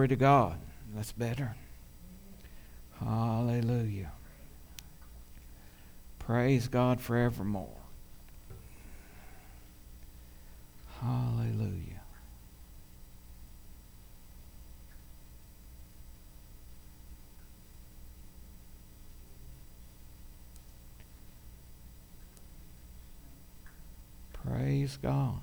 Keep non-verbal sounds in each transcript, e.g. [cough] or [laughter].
Glory to God. That's better. Hallelujah. Praise God forevermore. Hallelujah. Praise God.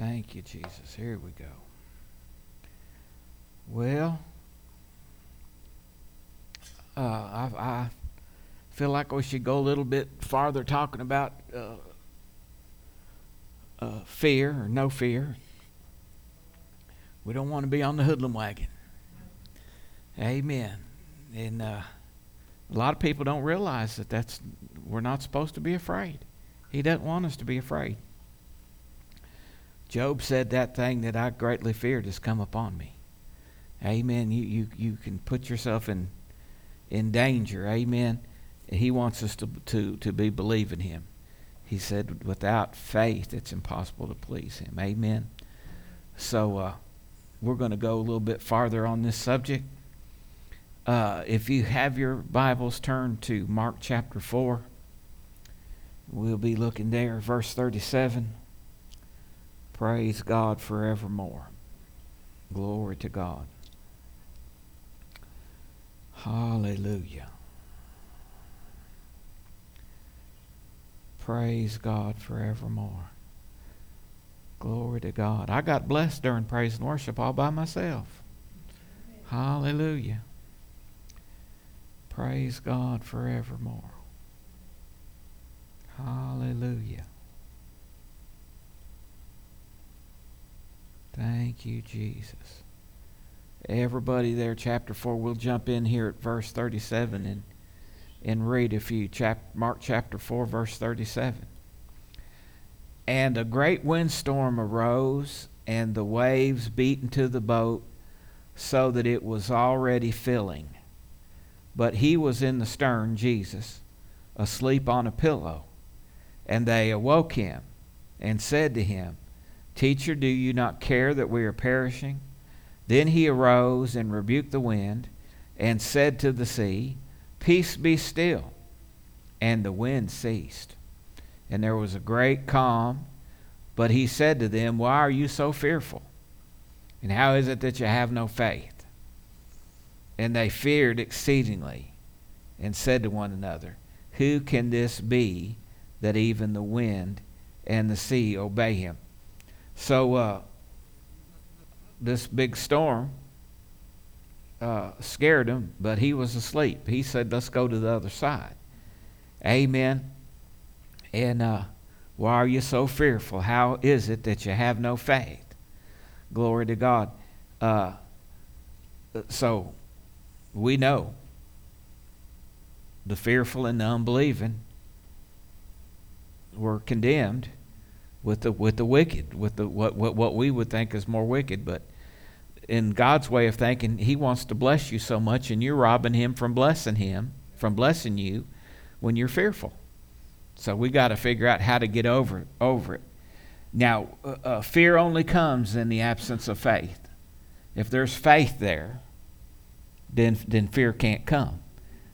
Thank you, Jesus. Here we go. Well, uh, I, I feel like we should go a little bit farther talking about uh, uh, fear or no fear. We don't want to be on the hoodlum wagon. Amen. And uh, a lot of people don't realize that that's we're not supposed to be afraid. He doesn't want us to be afraid. Job said that thing that I greatly feared has come upon me. Amen. You you you can put yourself in in danger. Amen. He wants us to to to be believing him. He said without faith it's impossible to please him. Amen. So uh, we're going to go a little bit farther on this subject. Uh, if you have your Bibles, turn to Mark chapter 4. We'll be looking there, verse 37. Praise God forevermore. Glory to God. Hallelujah. Praise God forevermore. Glory to God. I got blessed during praise and worship all by myself. Hallelujah. Praise God forevermore. Hallelujah. Thank you, Jesus. Everybody there, chapter 4, we'll jump in here at verse 37 and, and read a few. Chap- Mark chapter 4, verse 37. And a great windstorm arose, and the waves beat into the boat, so that it was already filling. But he was in the stern, Jesus, asleep on a pillow. And they awoke him and said to him, Teacher, do you not care that we are perishing? Then he arose and rebuked the wind and said to the sea, Peace be still. And the wind ceased. And there was a great calm. But he said to them, Why are you so fearful? And how is it that you have no faith? And they feared exceedingly and said to one another, Who can this be that even the wind and the sea obey him? So, uh, this big storm uh, scared him, but he was asleep. He said, Let's go to the other side. Amen. And uh, why are you so fearful? How is it that you have no faith? Glory to God. Uh, so, we know the fearful and the unbelieving were condemned with the with the wicked, with the what what, what we would think is more wicked, but in God's way of thinking, He wants to bless you so much, and you're robbing Him from blessing Him, from blessing you, when you're fearful. So we got to figure out how to get over over it. Now, uh, uh, fear only comes in the absence of faith. If there's faith there, then then fear can't come.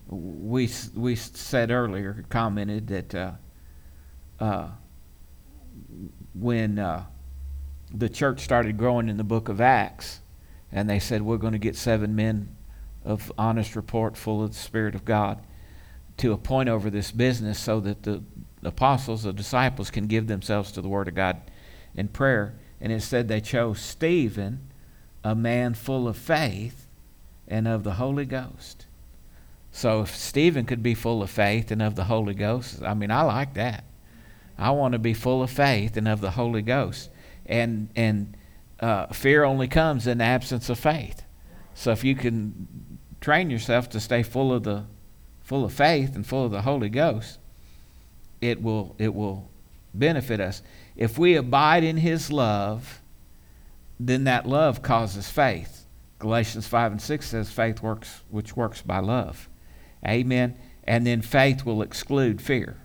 We we said earlier, commented that uh, uh when uh, the church started growing in the book of Acts, and they said, We're going to get seven men of honest report, full of the Spirit of God, to appoint over this business so that the apostles, the disciples, can give themselves to the Word of God in prayer. And instead, they chose Stephen, a man full of faith and of the Holy Ghost. So if Stephen could be full of faith and of the Holy Ghost, I mean, I like that. I want to be full of faith and of the Holy Ghost. And and uh, fear only comes in the absence of faith. So if you can train yourself to stay full of the full of faith and full of the Holy Ghost, it will it will benefit us. If we abide in His love, then that love causes faith. Galatians five and six says faith works which works by love. Amen. And then faith will exclude fear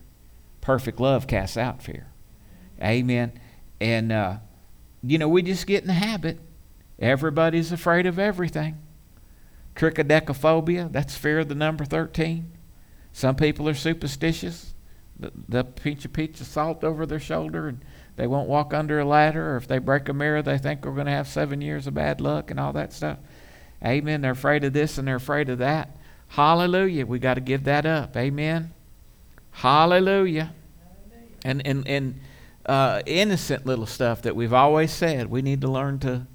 perfect love casts out fear. Amen. And uh, you know, we just get in the habit. Everybody's afraid of everything. Triskaidekaphobia, that's fear of the number 13. Some people are superstitious. They'll pinch a pinch of salt over their shoulder and they won't walk under a ladder, or if they break a mirror, they think we're going to have seven years of bad luck and all that stuff. Amen. They're afraid of this and they're afraid of that. Hallelujah. We got to give that up. Amen. Hallelujah. And and and uh, innocent little stuff that we've always said. We need to learn to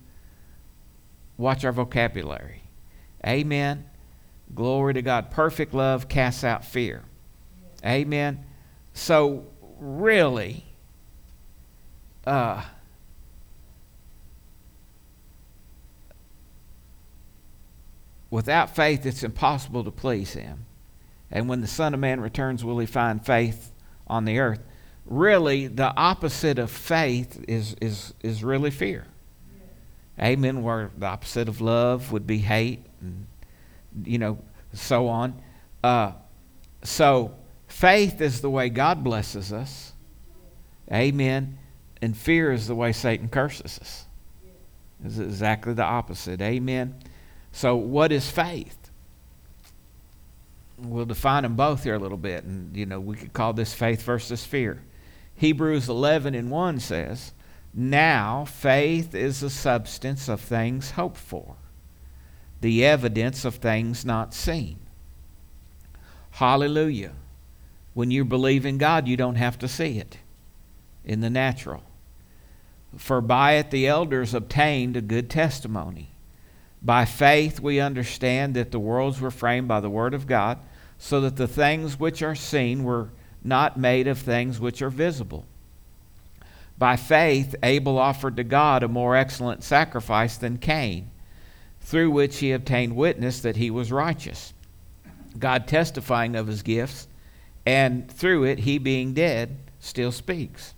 watch our vocabulary. Amen. Glory to God. Perfect love casts out fear. Amen. So really, uh, without faith, it's impossible to please Him. And when the Son of Man returns, will He find faith on the earth? Really, the opposite of faith is, is, is really fear. Amen. Where the opposite of love would be hate, and, you know, so on. Uh, so, faith is the way God blesses us. Amen. And fear is the way Satan curses us. It's exactly the opposite. Amen. So, what is faith? We'll define them both here a little bit. And, you know, we could call this faith versus fear. Hebrews 11 and 1 says, Now faith is the substance of things hoped for, the evidence of things not seen. Hallelujah. When you believe in God, you don't have to see it in the natural. For by it the elders obtained a good testimony. By faith we understand that the worlds were framed by the Word of God, so that the things which are seen were not made of things which are visible. By faith Abel offered to God a more excellent sacrifice than Cain, through which he obtained witness that he was righteous, God testifying of his gifts, and through it he being dead still speaks.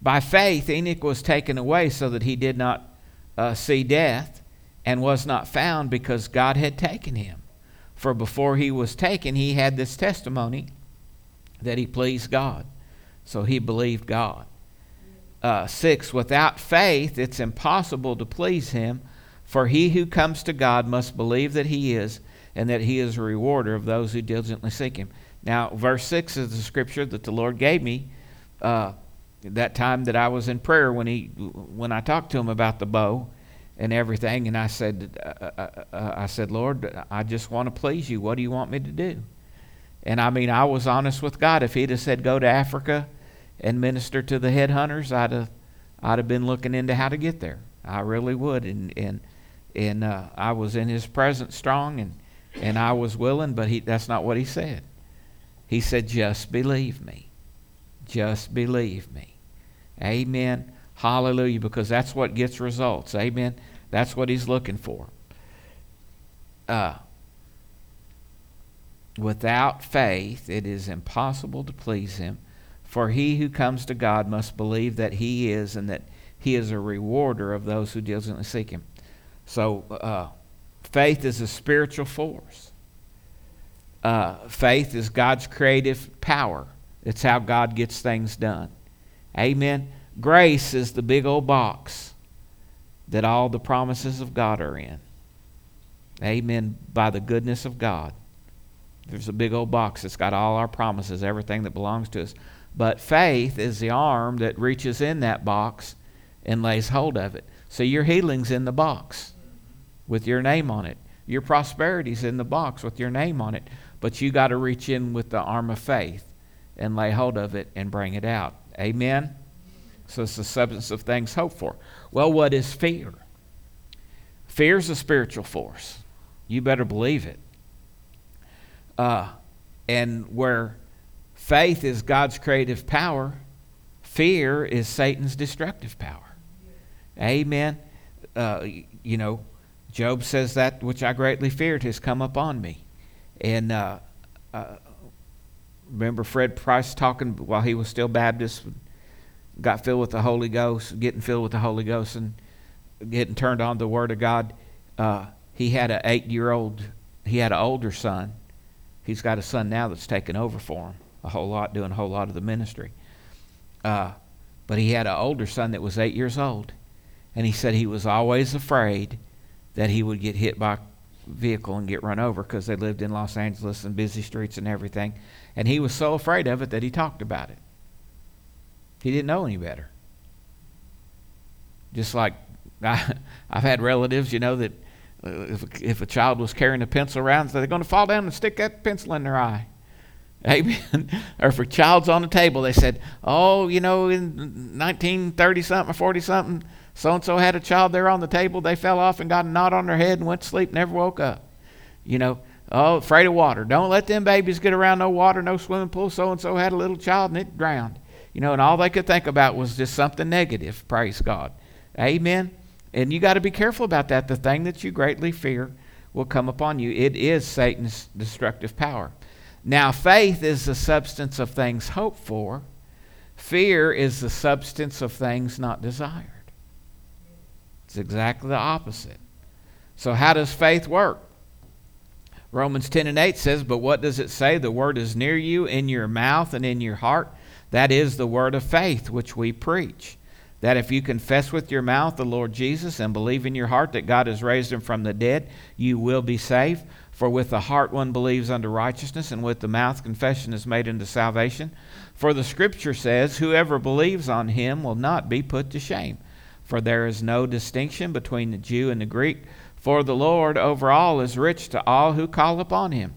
By faith, Enoch was taken away so that he did not uh, see death and was not found because God had taken him. For before he was taken, he had this testimony that he pleased God. So he believed God. Uh, six, without faith, it's impossible to please him, for he who comes to God must believe that he is, and that he is a rewarder of those who diligently seek him. Now, verse 6 is the scripture that the Lord gave me. Uh, that time that I was in prayer when he when I talked to him about the bow and everything, and I said, uh, uh, uh, I said, Lord, I just want to please you. What do you want me to do? And I mean, I was honest with God. If He'd have said go to Africa and minister to the headhunters, I'd have I'd have been looking into how to get there. I really would, and and and uh, I was in His presence strong, and and I was willing, but He that's not what He said. He said, just believe me. Just believe me. Amen. Hallelujah. Because that's what gets results. Amen. That's what he's looking for. Uh, without faith, it is impossible to please him. For he who comes to God must believe that he is and that he is a rewarder of those who diligently seek him. So, uh, faith is a spiritual force. Uh, faith is God's creative power. It's how God gets things done. Amen. Grace is the big old box that all the promises of God are in. Amen. By the goodness of God. There's a big old box that's got all our promises, everything that belongs to us. But faith is the arm that reaches in that box and lays hold of it. So your healing's in the box with your name on it. Your prosperity's in the box with your name on it. But you got to reach in with the arm of faith and lay hold of it and bring it out. Amen? So it's the substance of things hoped for. Well, what is fear? Fear is a spiritual force. You better believe it. Uh, and where faith is God's creative power, fear is Satan's destructive power. Amen. Uh, you know, Job says that which I greatly feared has come upon me. And uh, uh, remember Fred Price talking while he was still Baptist, got filled with the Holy Ghost, getting filled with the Holy Ghost, and getting turned on the Word of God. Uh, he had an eight-year-old. He had an older son. He's got a son now that's taken over for him a whole lot, doing a whole lot of the ministry. Uh, But he had an older son that was eight years old. And he said he was always afraid that he would get hit by a vehicle and get run over because they lived in Los Angeles and busy streets and everything. And he was so afraid of it that he talked about it. He didn't know any better. Just like [laughs] I, I've had relatives, you know, that uh, if, if a child was carrying a pencil around, they're going to fall down and stick that pencil in their eye. [laughs] Amen. or if a child's on the table, they said, "Oh, you know, in 1930 something or 40 something, so and so had a child there on the table. They fell off and got a knot on their head and went to sleep, never woke up." You know, oh, afraid of water. Don't let them babies get around no water, no swimming pool. So and so had a little child and it drowned. You know, and all they could think about was just something negative. Praise God. Amen. And you got to be careful about that. The thing that you greatly fear will come upon you. It is Satan's destructive power. Now, faith is the substance of things hoped for, fear is the substance of things not desired. It's exactly the opposite. So, how does faith work? Romans 10 and 8 says, But what does it say? The word is near you, in your mouth and in your heart. That is the word of faith which we preach that if you confess with your mouth the Lord Jesus and believe in your heart that God has raised him from the dead, you will be saved. For with the heart one believes unto righteousness, and with the mouth confession is made unto salvation. For the Scripture says, Whoever believes on him will not be put to shame. For there is no distinction between the Jew and the Greek, for the Lord over all is rich to all who call upon him.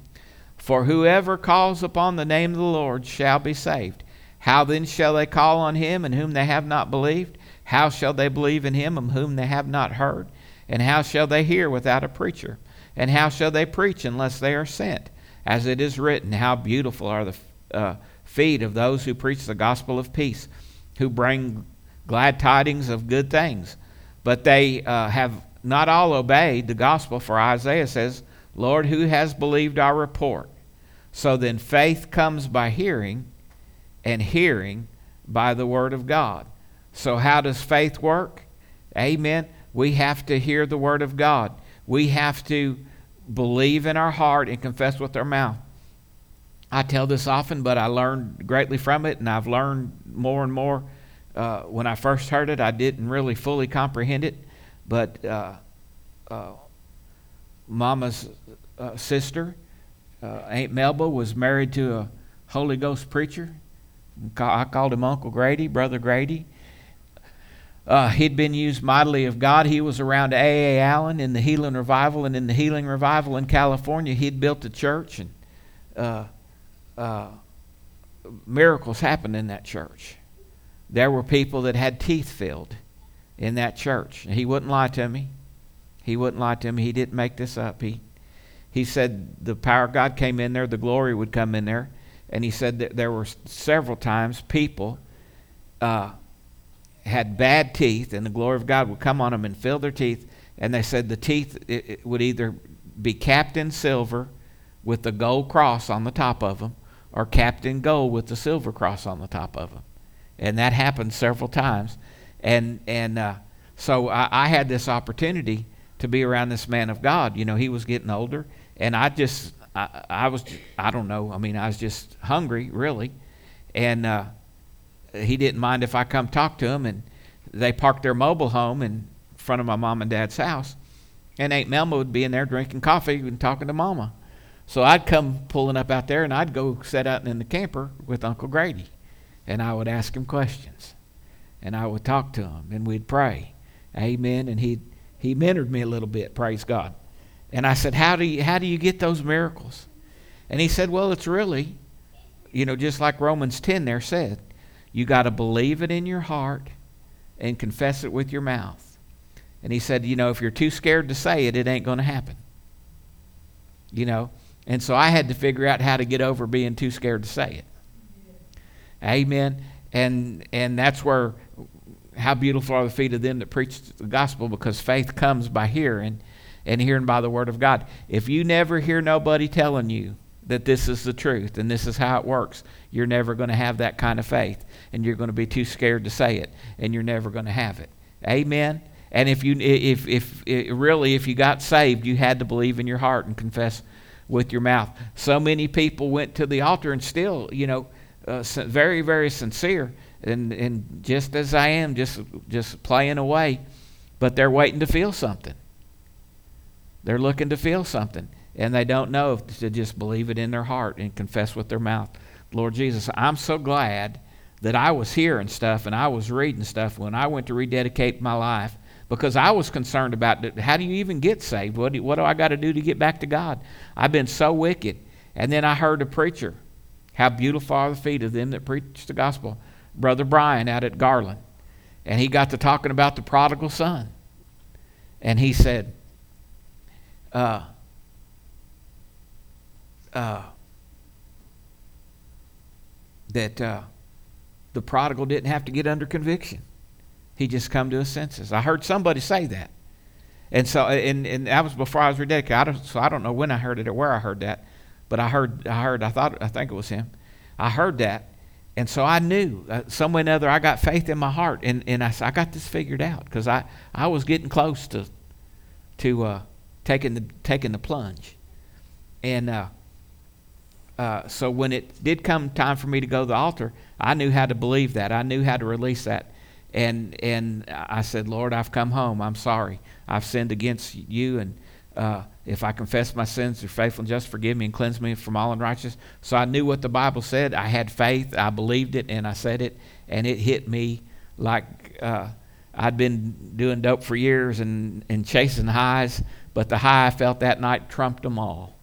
For whoever calls upon the name of the Lord shall be saved. How then shall they call on him in whom they have not believed? How shall they believe in him in whom they have not heard? And how shall they hear without a preacher? And how shall they preach unless they are sent? As it is written, How beautiful are the uh, feet of those who preach the gospel of peace, who bring glad tidings of good things. But they uh, have not all obeyed the gospel, for Isaiah says, Lord, who has believed our report? So then faith comes by hearing and hearing by the Word of God. So, how does faith work? Amen. We have to hear the Word of God. We have to believe in our heart and confess with our mouth. I tell this often, but I learned greatly from it, and I've learned more and more. Uh, when I first heard it, I didn't really fully comprehend it, but uh, uh, Mama's uh, sister, uh, Aunt Melba, was married to a Holy Ghost preacher I called him Uncle Grady, Brother Grady. Uh, he'd been used mightily of God. He was around A.A. Allen in the Healing Revival, and in the Healing Revival in California, he'd built a church, and uh, uh, miracles happened in that church. There were people that had teeth filled in that church. He wouldn't lie to me. He wouldn't lie to me. He didn't make this up. He, he said the power of God came in there, the glory would come in there and he said that there were several times people uh, had bad teeth, and the glory of God would come on them and fill their teeth. And they said the teeth it, it would either be capped in silver with the gold cross on the top of them, or capped in gold with the silver cross on the top of them. And that happened several times. And and uh, so I, I had this opportunity to be around this man of God. You know, he was getting older, and I just I, I was, I don't know. I mean, I was just hungry, really. And uh, he didn't mind if I come talk to him. And they parked their mobile home in front of my mom and dad's house. And Aunt Melba would be in there drinking coffee and talking to Mama. So I'd come pulling up out there and I'd go sit out in the camper with Uncle Grady. And I would ask him questions. And I would talk to him and we'd pray. Amen. And he he mentored me a little bit, praise God. And I said, how do, you, how do you get those miracles? And he said, Well, it's really, you know, just like Romans 10 there said, you got to believe it in your heart and confess it with your mouth. And he said, You know, if you're too scared to say it, it ain't going to happen. You know? And so I had to figure out how to get over being too scared to say it. Amen. And and that's where how beautiful are the feet of them that preach the gospel because faith comes by hearing and hearing by the word of God. If you never hear nobody telling you that this is the truth and this is how it works, you're never going to have that kind of faith and you're going to be too scared to say it and you're never going to have it. Amen. And if you if if, if really if you got saved, you had to believe in your heart and confess with your mouth. So many people went to the altar and still, you know, uh, very very sincere and, and just as I am, just, just playing away, but they're waiting to feel something. They're looking to feel something, and they don't know if to just believe it in their heart and confess with their mouth. Lord Jesus, I'm so glad that I was hearing stuff and I was reading stuff when I went to rededicate my life because I was concerned about how do you even get saved? What do, what do I got to do to get back to God? I've been so wicked. And then I heard a preacher, how beautiful are the feet of them that preach the gospel. Brother Brian out at Garland. And he got to talking about the prodigal son. And he said, uh, uh, that uh, the prodigal didn't have to get under conviction. He just come to his senses. I heard somebody say that. And so, and, and that was before I was rededicated. I so I don't know when I heard it or where I heard that, but I heard, I heard, I thought, I think it was him. I heard that, and so I knew uh, some way or another I got faith in my heart, and, and I, I got this figured out because I, I was getting close to, to uh, taking the taking the plunge, and uh, uh, so when it did come time for me to go to the altar, I knew how to believe that. I knew how to release that. And, and I said, Lord, I've come home. I'm sorry. I've sinned against you. And uh, if I confess my sins, you're faithful and just forgive me and cleanse me from all unrighteousness. So I knew what the Bible said. I had faith. I believed it and I said it. And it hit me like uh, I'd been doing dope for years and, and chasing highs. But the high I felt that night trumped them all.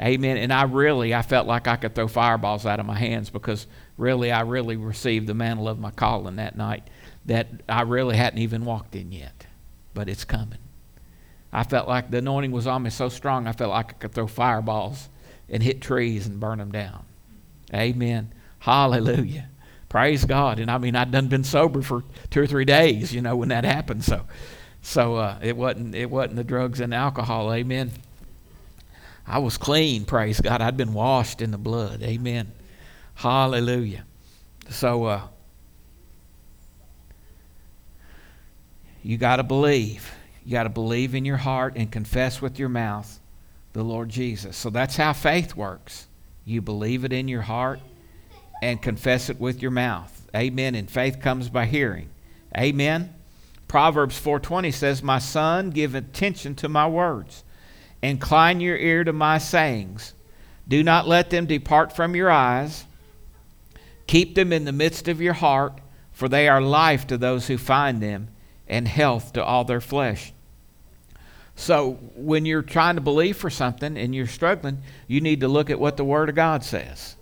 Amen. And I really, I felt like I could throw fireballs out of my hands because really, I really received the mantle of my calling that night that I really hadn't even walked in yet. But it's coming. I felt like the anointing was on me so strong, I felt like I could throw fireballs and hit trees and burn them down. Amen. Hallelujah. Praise God. And I mean, I'd done been sober for two or three days, you know, when that happened. So, so uh, it wasn't it wasn't the drugs and alcohol. Amen. I was clean, praise God. I'd been washed in the blood. Amen. Hallelujah. So uh, you got to believe. You got to believe in your heart and confess with your mouth the Lord Jesus. So that's how faith works. You believe it in your heart and confess it with your mouth. Amen. And faith comes by hearing. Amen. Proverbs 4:20 says, "My son, give attention to my words." Incline your ear to my sayings. Do not let them depart from your eyes. Keep them in the midst of your heart, for they are life to those who find them and health to all their flesh. So, when you're trying to believe for something and you're struggling, you need to look at what the Word of God says.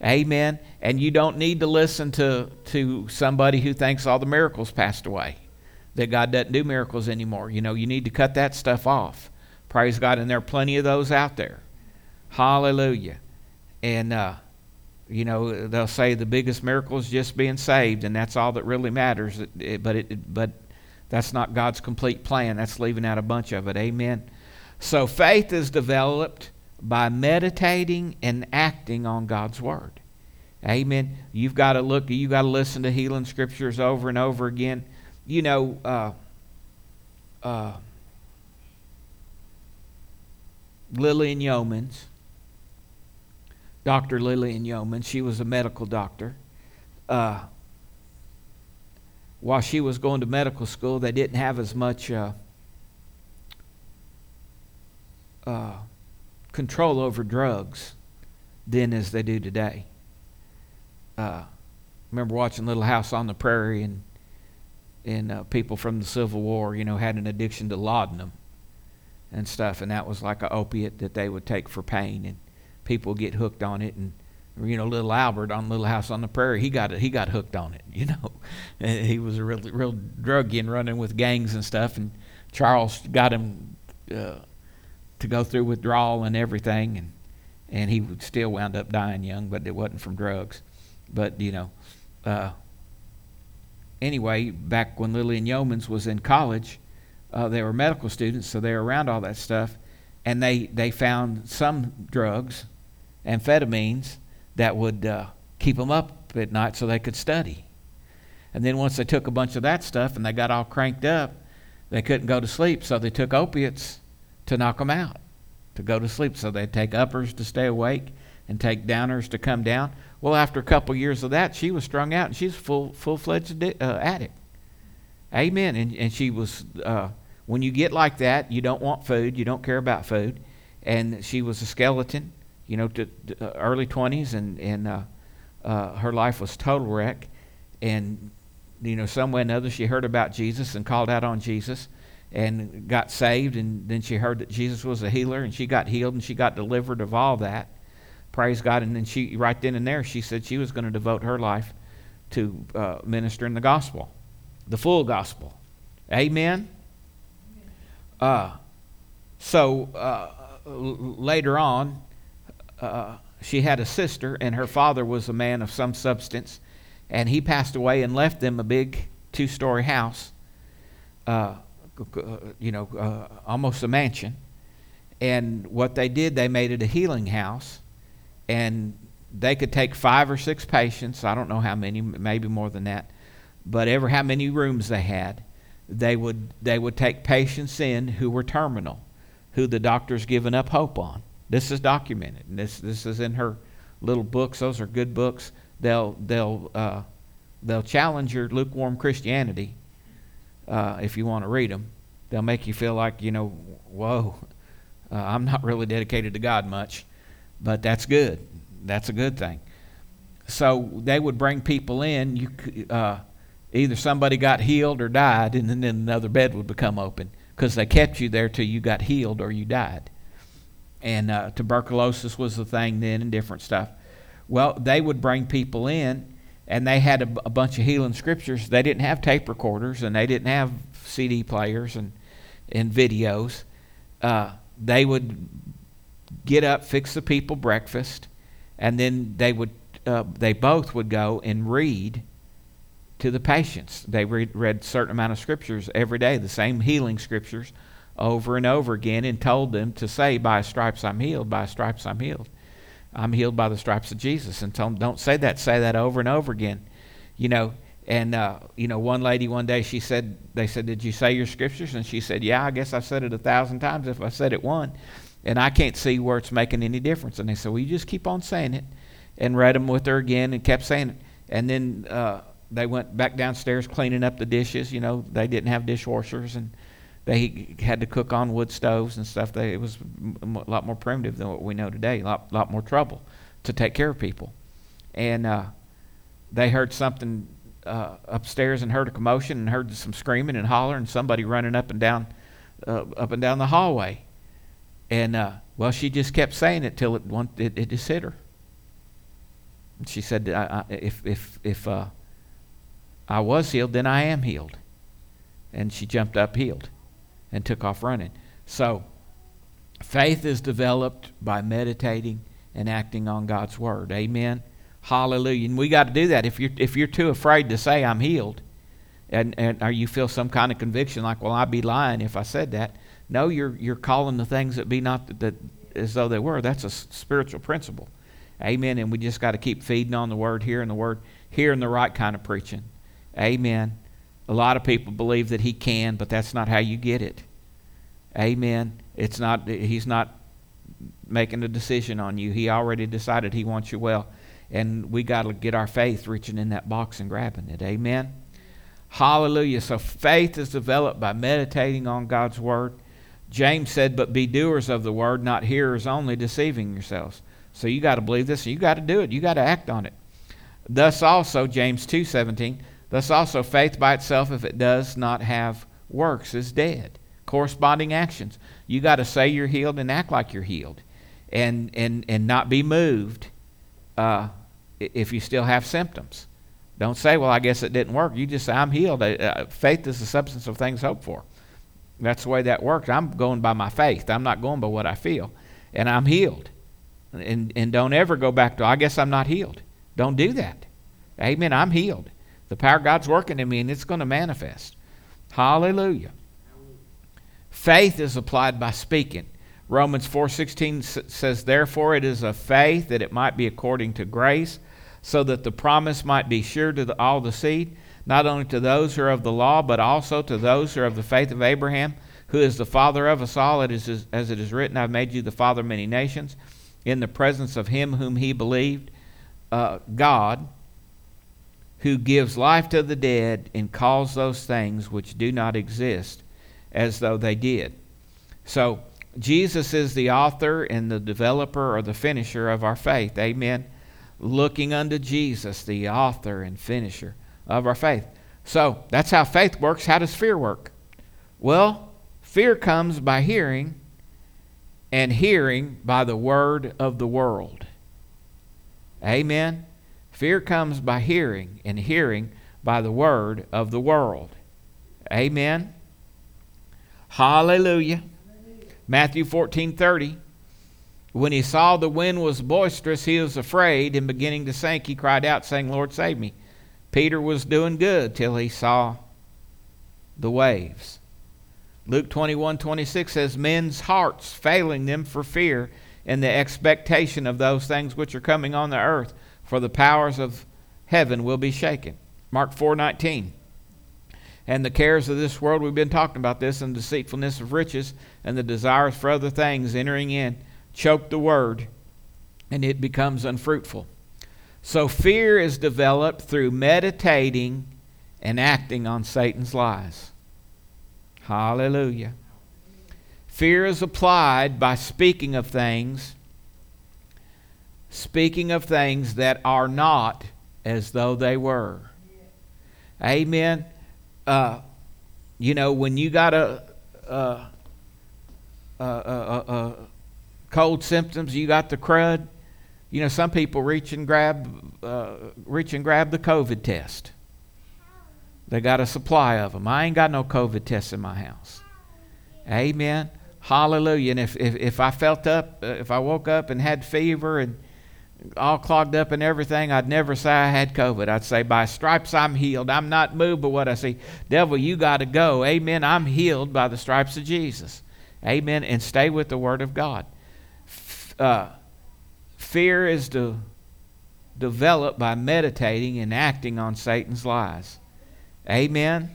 Amen. And you don't need to listen to, to somebody who thinks all the miracles passed away, that God doesn't do miracles anymore. You know, you need to cut that stuff off. Praise God. And there are plenty of those out there. Hallelujah. And, uh, you know, they'll say the biggest miracle is just being saved, and that's all that really matters. But, it, but that's not God's complete plan. That's leaving out a bunch of it. Amen. So faith is developed by meditating and acting on God's word. Amen. You've got to look, you've got to listen to healing scriptures over and over again. You know, uh, uh, Lillian Yeomans, Dr. Lillian Yeomans, she was a medical doctor. Uh, while she was going to medical school, they didn't have as much uh, uh, control over drugs then as they do today. Uh, remember watching Little House on the Prairie and and uh, people from the Civil War, you know, had an addiction to laudanum and stuff, and that was like an opiate that they would take for pain, and people get hooked on it, and you know, little Albert on Little House on the Prairie, he got it, he got hooked on it, [laughs] you know, and he was a real real druggie and running with gangs and stuff, and Charles got him uh, to go through withdrawal and everything, and and he would still wound up dying young, but it wasn't from drugs, but you know. Uh, anyway, back when Lillian Yeomans was in college, uh, they were medical students, so they were around all that stuff, and they, they found some drugs, amphetamines, that would uh, keep them up at night so they could study. And then once they took a bunch of that stuff and they got all cranked up, they couldn't go to sleep, so they took opiates to knock them out, to go to sleep. So they'd take uppers to stay awake and take downers to come down. Well, after a couple years of that, she was strung out and she's full full fledged uh, addict. Amen. And and she was uh, when you get like that, you don't want food, you don't care about food, and she was a skeleton, you know, to, to uh, early twenties, and and uh, uh, her life was total wreck, and you know, some way or another, she heard about Jesus and called out on Jesus and got saved. And then she heard that Jesus was a healer and she got healed and she got delivered of all that. Praise God. And then she, right then and there, she said she was going to devote her life to uh, ministering the gospel, the full gospel. Amen. Uh, so uh, later on, uh, she had a sister, and her father was a man of some substance and he passed away and left them a big two story house, uh, you know, uh, almost a mansion. And what they did, they made it a healing house, and they could take five or six patients. I don't know how many, maybe more than that, but ever how many rooms they had, they would they would take patients in who were terminal, who the doctors given up hope on. This is documented. And this this is in her little books. Those are good books they'll they'll uh, they'll challenge your lukewarm Christianity uh, if you want to read them. They'll make you feel like you know, whoa, uh, I'm not really dedicated to God much, but that's good. That's a good thing. So they would bring people in. You uh, either somebody got healed or died, and then another bed would become open because they kept you there till you got healed or you died. And uh, tuberculosis was the thing then, and different stuff. Well, they would bring people in, and they had a, a bunch of healing scriptures. They didn't have tape recorders, and they didn't have CD players and and videos. Uh, they would get up, fix the people breakfast, and then they would uh, they both would go and read to the patients. They read, read certain amount of scriptures every day, the same healing scriptures over and over again, and told them to say, "By stripes I'm healed. By stripes I'm healed." I'm healed by the stripes of Jesus. And tell them, don't say that. Say that over and over again. You know, and, uh, you know, one lady one day, she said, they said, did you say your scriptures? And she said, yeah, I guess I've said it a thousand times if I said it one. And I can't see where it's making any difference. And they said, well, you just keep on saying it. And read them with her again and kept saying it. And then uh, they went back downstairs cleaning up the dishes. You know, they didn't have dishwashers. And they had to cook on wood stoves and stuff. They, it was a lot more primitive than what we know today. A lot, lot more trouble to take care of people. And uh, they heard something uh, upstairs and heard a commotion and heard some screaming and hollering and somebody running up and down, uh, up and down the hallway. And uh, well, she just kept saying it till it it, it just hit her. And she said, I, I, "If if if uh, I was healed, then I am healed." And she jumped up healed and took off running. So, faith is developed by meditating and acting on God's word. Amen. Hallelujah. And we got to do that. If you're if you're too afraid to say I'm healed, and and or you feel some kind of conviction like, well, I'd be lying if I said that. No, you're you're calling the things that be not that, that as though they were. That's a spiritual principle. Amen. And we just got to keep feeding on the word, hearing the word, hearing the right kind of preaching. Amen. A lot of people believe that he can, but that's not how you get it. Amen. It's not he's not making a decision on you. He already decided he wants you well. And we got to get our faith reaching in that box and grabbing it. Amen. Hallelujah. So faith is developed by meditating on God's word. James said, "But be doers of the word, not hearers only, deceiving yourselves." So you got to believe this. You got to do it. You got to act on it. Thus also James 2:17, Thus also, faith by itself, if it does not have works, is dead. Corresponding actions. You got to say you're healed and act like you're healed, and and and not be moved uh, if you still have symptoms. Don't say, "Well, I guess it didn't work." You just say, "I'm healed." Uh, faith is the substance of things hoped for. That's the way that works. I'm going by my faith. I'm not going by what I feel, and I'm healed. And and don't ever go back to, "I guess I'm not healed." Don't do that. Amen. I'm healed. The power of God's working in me and it's going to manifest. Hallelujah. Faith is applied by speaking. Romans 4:16 says therefore it is of faith that it might be according to grace so that the promise might be sure to the, all the seed not only to those who are of the law but also to those who are of the faith of Abraham who is the father of us all it is as it is written I've made you the father of many nations in the presence of him whom he believed, uh, God, who gives life to the dead and calls those things which do not exist as though they did. So, Jesus is the author and the developer or the finisher of our faith. Amen. Looking unto Jesus, the author and finisher of our faith. So, that's how faith works. How does fear work? Well, fear comes by hearing, and hearing by the word of the world. Amen. Fear comes by hearing, and hearing by the word of the world. Amen. Hallelujah. Matthew 14 30. When he saw the wind was boisterous, he was afraid, and beginning to sink, he cried out, saying, Lord, save me. Peter was doing good till he saw the waves. Luke 21 26 says, Men's hearts failing them for fear and the expectation of those things which are coming on the earth, for the powers of heaven will be shaken. Mark 4 19. And the cares of this world, we've been talking about this, and the deceitfulness of riches, and the desires for other things entering in, choke the word, and it becomes unfruitful. So fear is developed through meditating and acting on Satan's lies. Hallelujah. Fear is applied by speaking of things, speaking of things that are not as though they were. Amen. Uh, you know, when you got a, a, a, a, cold symptoms, you got the crud. You know, some people reach and grab, uh, reach and grab the COVID test. They got a supply of them. I ain't got no COVID tests in my house. Amen. Hallelujah. And if, if, if I felt up, uh, if I woke up and had fever and all clogged up and everything, I'd never say I had COVID. I'd say, by stripes I'm healed. I'm not moved by what I see. Devil, you got to go. Amen. I'm healed by the stripes of Jesus. Amen. And stay with the Word of God. Uh, fear is to develop by meditating and acting on Satan's lies. Amen.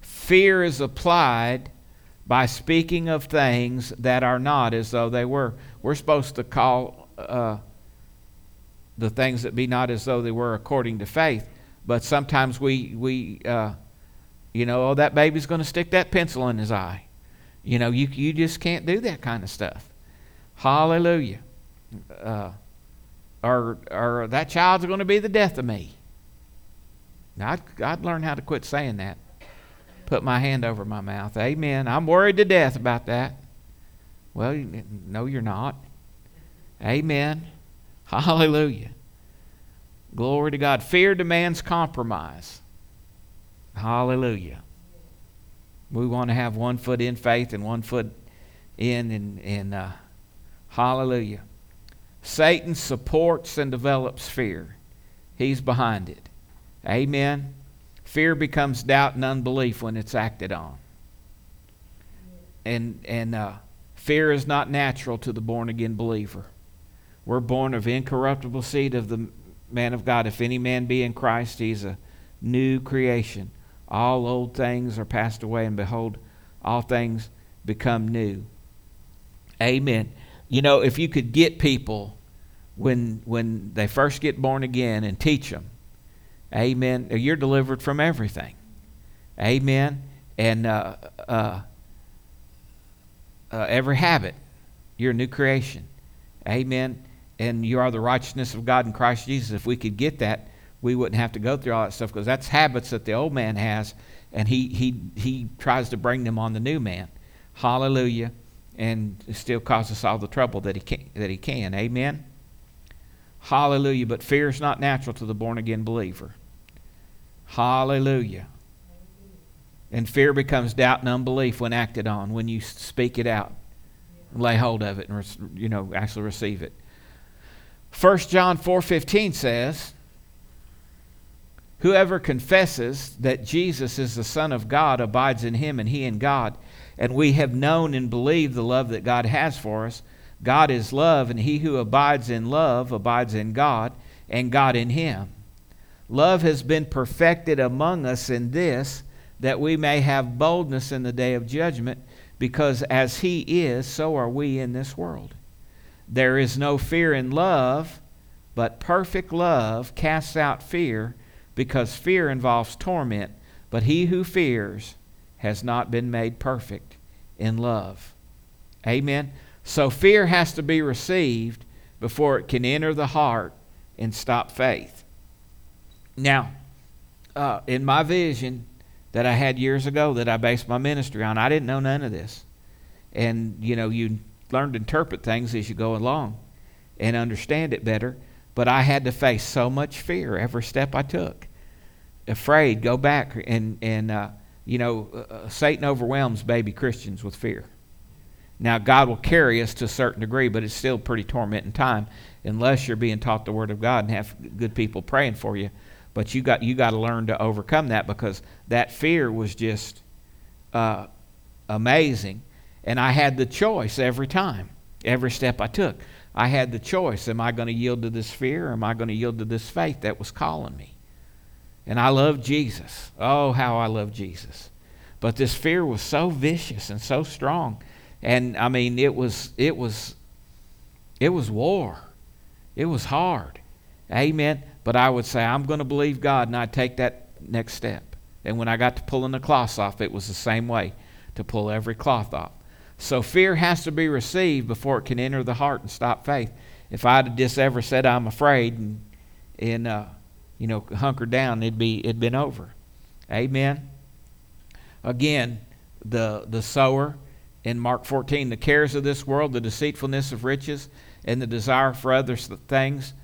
Fear is applied by speaking of things that are not as though they were. We're supposed to call uh, the things that be not as though they were according to faith. But sometimes we, we uh, you know, oh, that baby's going to stick that pencil in his eye. You know, you, you just can't do that kind of stuff. Hallelujah. Uh, or, or that child's going to be the death of me. Now, I'd, I'd learn how to quit saying that. Put my hand over my mouth. Amen. I'm worried to death about that. Well, no, you're not. Amen. [laughs] Hallelujah. Glory to God. Fear demands compromise. Hallelujah. We want to have one foot in faith and one foot in and, and uh, hallelujah. Satan supports and develops fear. He's behind it. Amen. Fear becomes doubt and unbelief when it's acted on. And, and uh, fear is not natural to the born again believer. We're born of incorruptible seed of the man of God. If any man be in Christ, he's a new creation. All old things are passed away, and behold, all things become new. Amen. You know, if you could get people when when they first get born again and teach them Amen. You're delivered from everything. Amen. And uh, uh, uh, every habit, you're a new creation. Amen. And you are the righteousness of God in Christ Jesus. If we could get that, we wouldn't have to go through all that stuff because that's habits that the old man has, and he, he, he tries to bring them on the new man. Hallelujah. And still causes all the trouble that he can. That he can. Amen. Hallelujah. But fear is not natural to the born again believer. Hallelujah. And fear becomes doubt and unbelief when acted on, when you speak it out, lay hold of it, and you know actually receive it. 1 John 4:15 says, "Whoever confesses that Jesus is the Son of God abides in him, and he in God. And we have known and believed the love that God has for us. God is love, and he who abides in love abides in God, and God in him." Love has been perfected among us in this, that we may have boldness in the day of judgment, because as He is, so are we in this world. There is no fear in love, but perfect love casts out fear, because fear involves torment. But he who fears has not been made perfect in love. Amen. So fear has to be received before it can enter the heart and stop faith. Now, uh, in my vision that I had years ago that I based my ministry on, I didn't know none of this. And, you know, you learn to interpret things as you go along and understand it better. But I had to face so much fear every step I took. Afraid, go back. And, and uh, you know, uh, uh Satan overwhelms baby Christians with fear. Now, God will carry us to a certain degree, but it's still pretty tormenting time unless you're being taught the Word of God and have good people praying for you. But you got you got to learn to overcome that because that fear was just uh, amazing, and I had the choice every time, every step I took. I had the choice: Am I going to yield to this fear, or am I going to yield to this faith that was calling me? And I love Jesus. Oh, how I love Jesus! But this fear was so vicious and so strong and I mean, it was it was it was war. It was hard. Amen. But I would say I'm going to believe God, and I'd take that next step. And when I got to pulling the cloths off, it was the same way to pull every cloth off. So fear has to be received before it can enter the heart and stop faith. If I'd have just ever said I'm afraid and and uh, you know hunkered down, it'd be it'd been over. Amen. Again, the the sower in Mark 14 the cares of this world, the deceitfulness of riches, and the desire for other things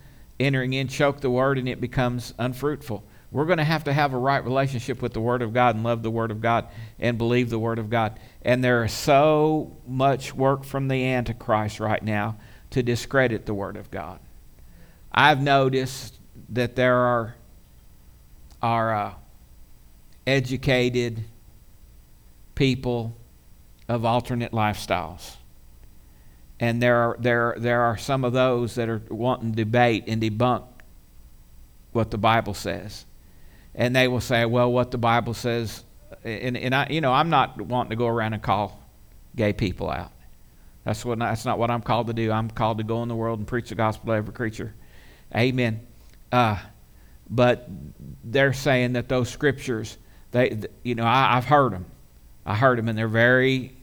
entering in choke the word and it becomes unfruitful. We're going to have to have a right relationship with the Word of God and love the Word of God and believe the Word of God. And there is so much work from the Antichrist right now to discredit the Word of God. I've noticed that there are, are uh, educated people of alternate lifestyles. And there are, there, there are some of those that are wanting to debate and debunk what the Bible says. And they will say, well, what the Bible says, and, and I, you know, I'm not wanting to go around and call gay people out. That's, what, that's not what I'm called to do. I'm called to go in the world and preach the gospel to every creature. Amen. Uh, but they're saying that those scriptures, they, you know, I, I've heard them. I heard them, and they're very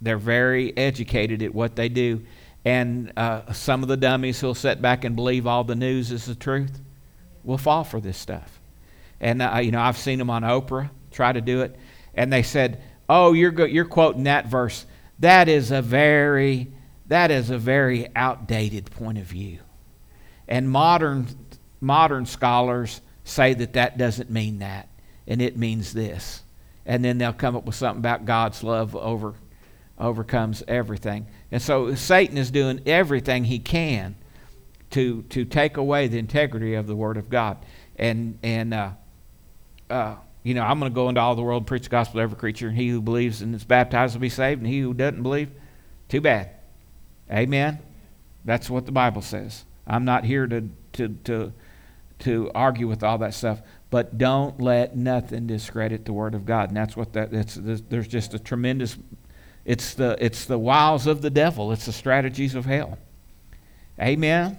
they're very educated at what they do. And uh, some of the dummies who'll sit back and believe all the news is the truth will fall for this stuff. And, uh, you know, I've seen them on Oprah try to do it. And they said, oh, you're, go- you're quoting that verse. That is a very, that is a very outdated point of view. And modern, modern scholars say that that doesn't mean that. And it means this. And then they'll come up with something about God's love over overcomes everything. And so Satan is doing everything he can to to take away the integrity of the Word of God. And and uh, uh, you know, I'm going to go into all the world and preach the gospel to every creature, and he who believes and is baptized will be saved, and he who doesn't believe, too bad. Amen. That's what the Bible says. I'm not here to to to to argue with all that stuff, but don't let nothing discredit the Word of God. And that's what that. It's, there's just a tremendous it's the, it's the wiles of the devil, it's the strategies of hell. Amen.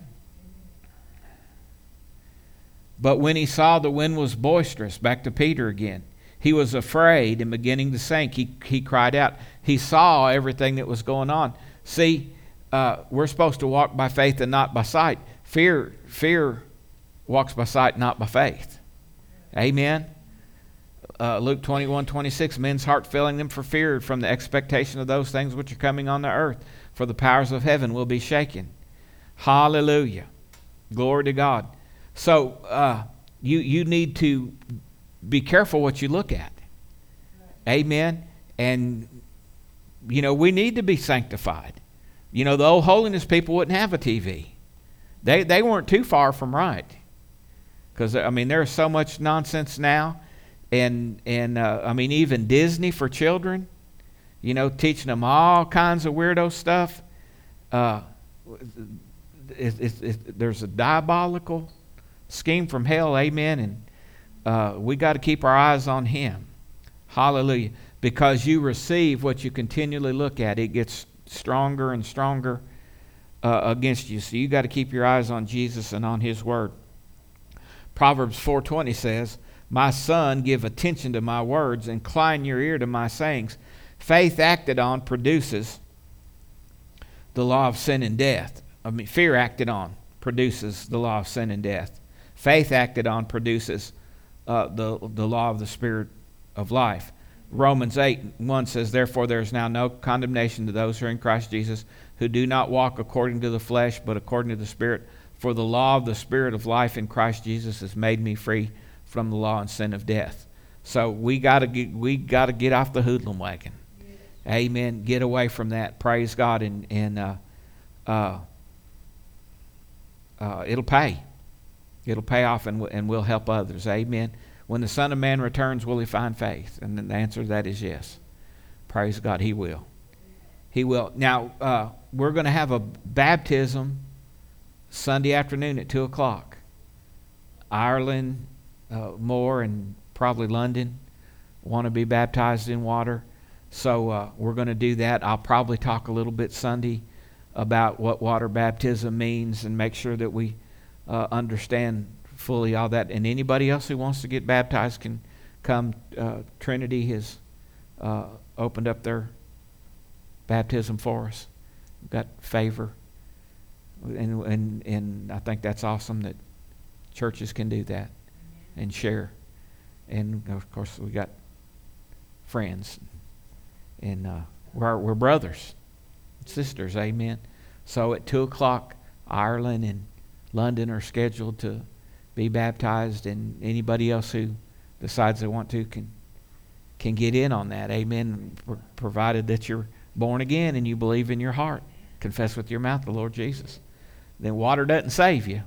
But when he saw the wind was boisterous, back to Peter again, he was afraid and beginning to sink. He, he cried out. He saw everything that was going on. See, uh, we're supposed to walk by faith and not by sight. Fear, fear walks by sight, not by faith. Amen uh, Luke 21 26, men's heart failing them for fear from the expectation of those things which are coming on the earth, for the powers of heaven will be shaken. Hallelujah. Glory to God. So uh, you, you need to be careful what you look at. Amen. And, you know, we need to be sanctified. You know, the old holiness people wouldn't have a TV. They, they weren't too far from right. Because, I mean, there's so much nonsense now and and uh, I mean even Disney for children, you know, teaching them all kinds of weirdo stuff. Uh, it, it, it, there's a diabolical scheme from hell, amen. And uh, we got to keep our eyes on Him. Hallelujah. Because you receive what you continually look at, it gets stronger and stronger uh, against you. So you got to keep your eyes on Jesus and on His Word. Proverbs 4:20 says, "My son, give attention to my words, incline your ear to my sayings." Faith acted on produces the law of sin and death. I mean, fear acted on produces the law of sin and death. Faith acted on produces uh, the, the law of the Spirit of life. Romans 8 1 says, Therefore, there is now no condemnation to those who are in Christ Jesus, who do not walk according to the flesh, but according to the Spirit. For the law of the Spirit of life in Christ Jesus has made me free from the law and sin of death. So we got to get, we got to get off the hoodlum wagon. Amen. Get away from that. Praise God, and and uh, uh, uh, it'll pay. It'll pay off, and and we'll help others. Amen. When the Son of Man returns, will he find faith? And the answer to that is yes. Praise God, he will. He will. Now uh, we're going to have a baptism Sunday afternoon at two o'clock. Ireland, uh, Moore, and probably London want to be baptized in water. So uh, we're going to do that. I'll probably talk a little bit Sunday about what water baptism means and make sure that we uh, understand fully all that. And anybody else who wants to get baptized can come. Uh, Trinity has uh, opened up their baptism for us. We've got favor. And, and, and I think that's awesome that churches can do that and share. And of course, we got friends and uh, we're, we're brothers, sisters, amen. So at 2 o'clock, Ireland and London are scheduled to be baptized, and anybody else who decides they want to can, can get in on that, amen, provided that you're born again and you believe in your heart. Confess with your mouth the Lord Jesus. Then water doesn't save you,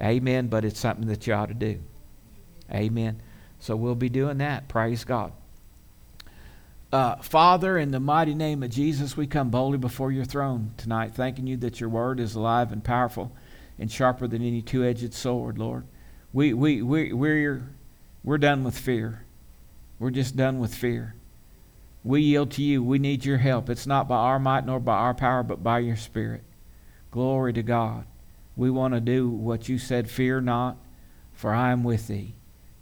amen, but it's something that you ought to do. Amen. So we'll be doing that. Praise God. Uh, Father, in the mighty name of Jesus, we come boldly before your throne tonight, thanking you that your word is alive and powerful and sharper than any two edged sword, Lord. We, we, we, we're, we're done with fear. We're just done with fear. We yield to you. We need your help. It's not by our might nor by our power, but by your Spirit. Glory to God. We want to do what you said fear not, for I am with thee.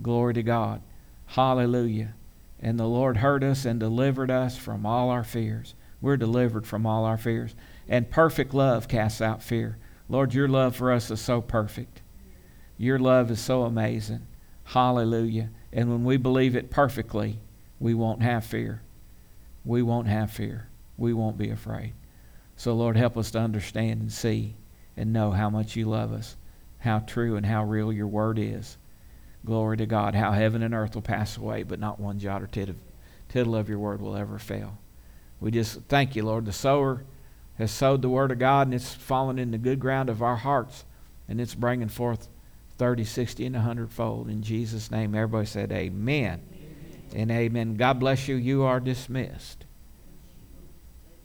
Glory to God. Hallelujah. And the Lord heard us and delivered us from all our fears. We're delivered from all our fears. And perfect love casts out fear. Lord, your love for us is so perfect. Your love is so amazing. Hallelujah. And when we believe it perfectly, we won't have fear. We won't have fear. We won't be afraid. So, Lord, help us to understand and see and know how much you love us, how true and how real your word is. Glory to God. How heaven and earth will pass away, but not one jot or tittle, of your word will ever fail. We just thank you, Lord. The sower has sowed the word of God, and it's fallen in the good ground of our hearts, and it's bringing forth 30, 60, and 100 fold. In Jesus' name, everybody said amen. amen. and amen. God bless you. You are dismissed.